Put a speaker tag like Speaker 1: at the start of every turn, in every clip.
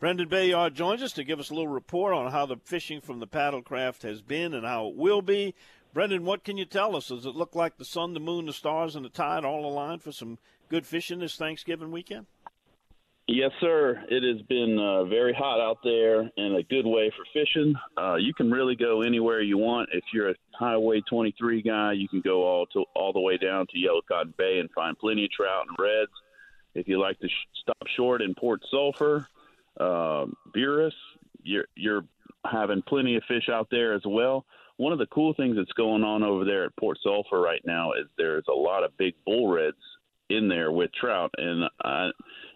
Speaker 1: Brendan Bayard joins us to give us a little report on how the fishing from the paddlecraft has been and how it will be. Brendan, what can you tell us? Does it look like the sun, the moon, the stars, and the tide all aligned for some good fishing this Thanksgiving weekend?
Speaker 2: Yes, sir. It has been uh, very hot out there and a good way for fishing. Uh, you can really go anywhere you want. If you're a Highway 23 guy, you can go all to all the way down to Yellow Cotton Bay and find plenty of trout and reds. If you like to sh- stop short in Port Sulphur, uh, Buras, you're you're having plenty of fish out there as well. One of the cool things that's going on over there at Port Sulphur right now is there's a lot of big bull reds in there with trout, and uh,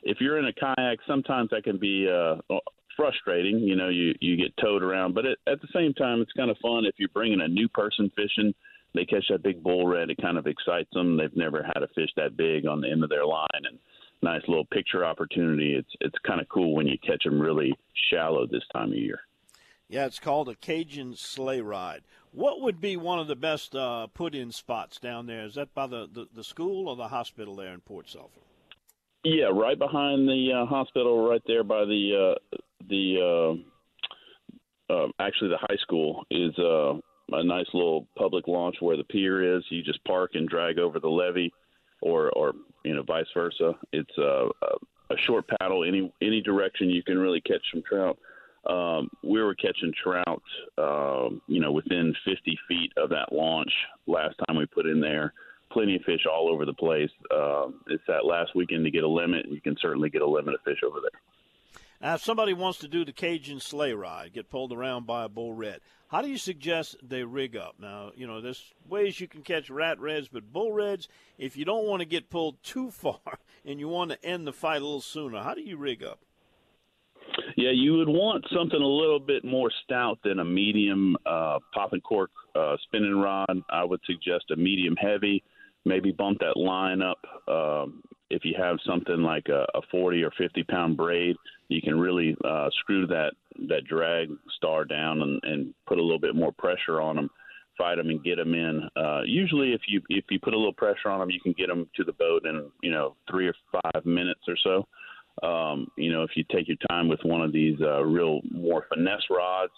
Speaker 2: if you're in a kayak, sometimes that can be uh, frustrating. You know, you you get towed around, but it, at the same time, it's kind of fun if you're bringing a new person fishing. They catch that big bull red. It kind of excites them. They've never had a fish that big on the end of their line, and nice little picture opportunity. It's it's kind of cool when you catch them really shallow this time of year.
Speaker 1: Yeah, it's called a Cajun sleigh ride. What would be one of the best uh, put-in spots down there? Is that by the, the, the school or the hospital there in Port Sulphur?
Speaker 2: Yeah, right behind the uh, hospital, right there by the uh, the uh, uh, actually the high school is uh, a nice little public launch where the pier is. You just park and drag over the levee, or or you know vice versa. It's uh, a short paddle any any direction. You can really catch some trout. Um, we were catching trout, um, you know, within 50 feet of that launch last time we put in there plenty of fish all over the place. Uh, it's that last weekend to get a limit. You can certainly get a limit of fish over there.
Speaker 1: Now, if somebody wants to do the Cajun sleigh ride, get pulled around by a bull red, how do you suggest they rig up? Now, you know, there's ways you can catch rat reds, but bull reds, if you don't want to get pulled too far and you want to end the fight a little sooner, how do you rig up?
Speaker 2: Yeah, you would want something a little bit more stout than a medium uh, cork uh, spinning rod. I would suggest a medium heavy maybe bump that line up. Um, if you have something like a, a 40 or 50 pound braid, you can really uh, screw that that drag star down and, and put a little bit more pressure on them, fight them and get them in. Uh, usually, if you if you put a little pressure on them, you can get them to the boat in you know three or five minutes or so. Um, you know, if you take your time with one of these uh, real more finesse rods,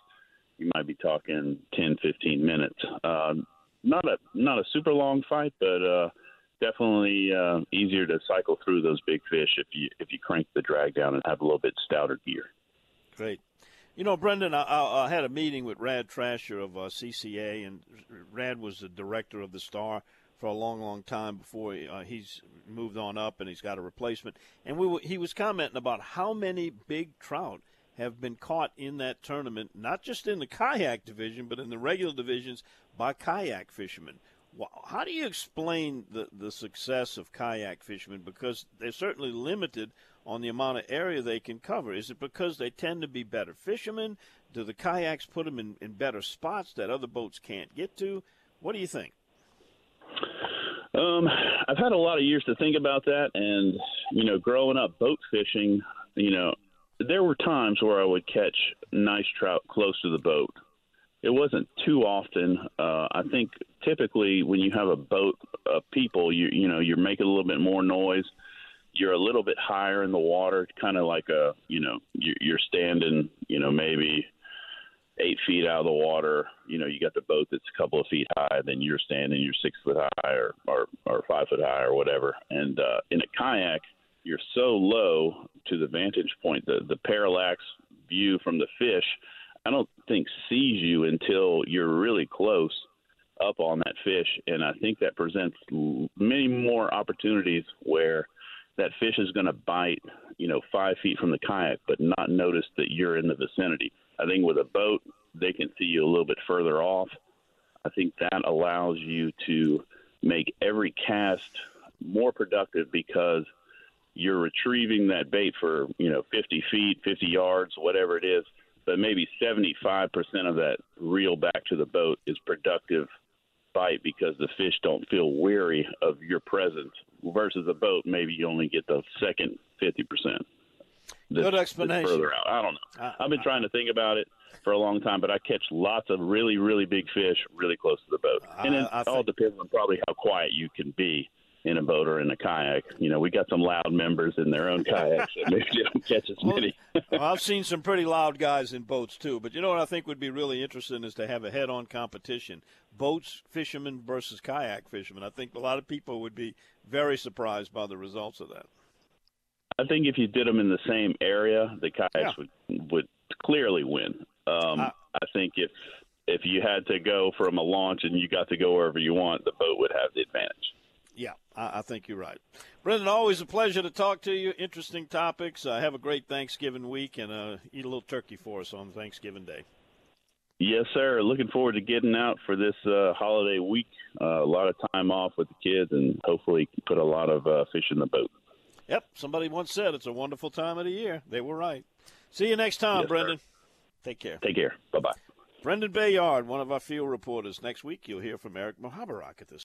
Speaker 2: you might be talking 10, 15 minutes. Uh, not a not a super long fight, but uh, definitely uh, easier to cycle through those big fish if you if you crank the drag down and have a little bit stouter gear.
Speaker 1: Great. You know, Brendan, I, I, had a meeting with Rad Trascher of uh, CCA, and Rad was the director of the Star for a long, long time before uh, he's moved on up and he's got a replacement. And we he was commenting about how many big trout have been caught in that tournament, not just in the kayak division, but in the regular divisions by kayak fishermen. How do you explain the, the success of kayak fishermen? Because they're certainly limited on the amount of area they can cover. Is it because they tend to be better fishermen? Do the kayaks put them in, in better spots that other boats can't get to? What do you think?
Speaker 2: Um, I've had a lot of years to think about that, and you know, growing up boat fishing, you know, there were times where I would catch nice trout close to the boat it wasn't too often. Uh, I think typically when you have a boat of people, you you know you're making a little bit more noise. You're a little bit higher in the water, kind of like a you know you're standing you know maybe eight feet out of the water. You know you got the boat that's a couple of feet high, then you're standing you're six foot high or or, or five foot high or whatever. And uh, in a kayak, you're so low to the vantage point, the the parallax view from the fish, I don't think sees you until you're really close up on that fish, and I think that presents many more opportunities where that fish is going to bite, you know, five feet from the kayak, but not notice that you're in the vicinity. I think with a boat, they can see you a little bit further off. I think that allows you to make every cast more productive because you're retrieving that bait for you know 50 feet, 50 yards, whatever it is. But maybe 75% of that reel back to the boat is productive bite because the fish don't feel weary of your presence. Versus a boat, maybe you only get the second 50%.
Speaker 1: This, Good explanation.
Speaker 2: Further out, I don't know. Uh, I've been trying to think about it for a long time, but I catch lots of really, really big fish really close to the boat, and it I, I all think... depends on probably how quiet you can be in a boat or in a kayak. You know, we got some loud members in their own kayaks, so maybe they don't catch as many.
Speaker 1: well, I've seen some pretty loud guys in boats too. But you know what I think would be really interesting is to have a head-on competition: boats fishermen versus kayak fishermen. I think a lot of people would be very surprised by the results of that.
Speaker 2: I think if you did them in the same area, the kayaks yeah. would would clearly win. Um, uh, I think if if you had to go from a launch and you got to go wherever you want, the boat would have the advantage.
Speaker 1: I, I think you're right. Brendan, always a pleasure to talk to you. Interesting topics. Uh, have a great Thanksgiving week and uh, eat a little turkey for us on Thanksgiving Day.
Speaker 2: Yes, sir. Looking forward to getting out for this uh, holiday week. Uh, a lot of time off with the kids, and hopefully put a lot of uh, fish in the boat.
Speaker 1: Yep. Somebody once said it's a wonderful time of the year. They were right. See you next time, yes, Brendan. Sir. Take care.
Speaker 2: Take care. Bye bye.
Speaker 1: Brendan Bayard, one of our field reporters. Next week, you'll hear from Eric Mahabarak at this.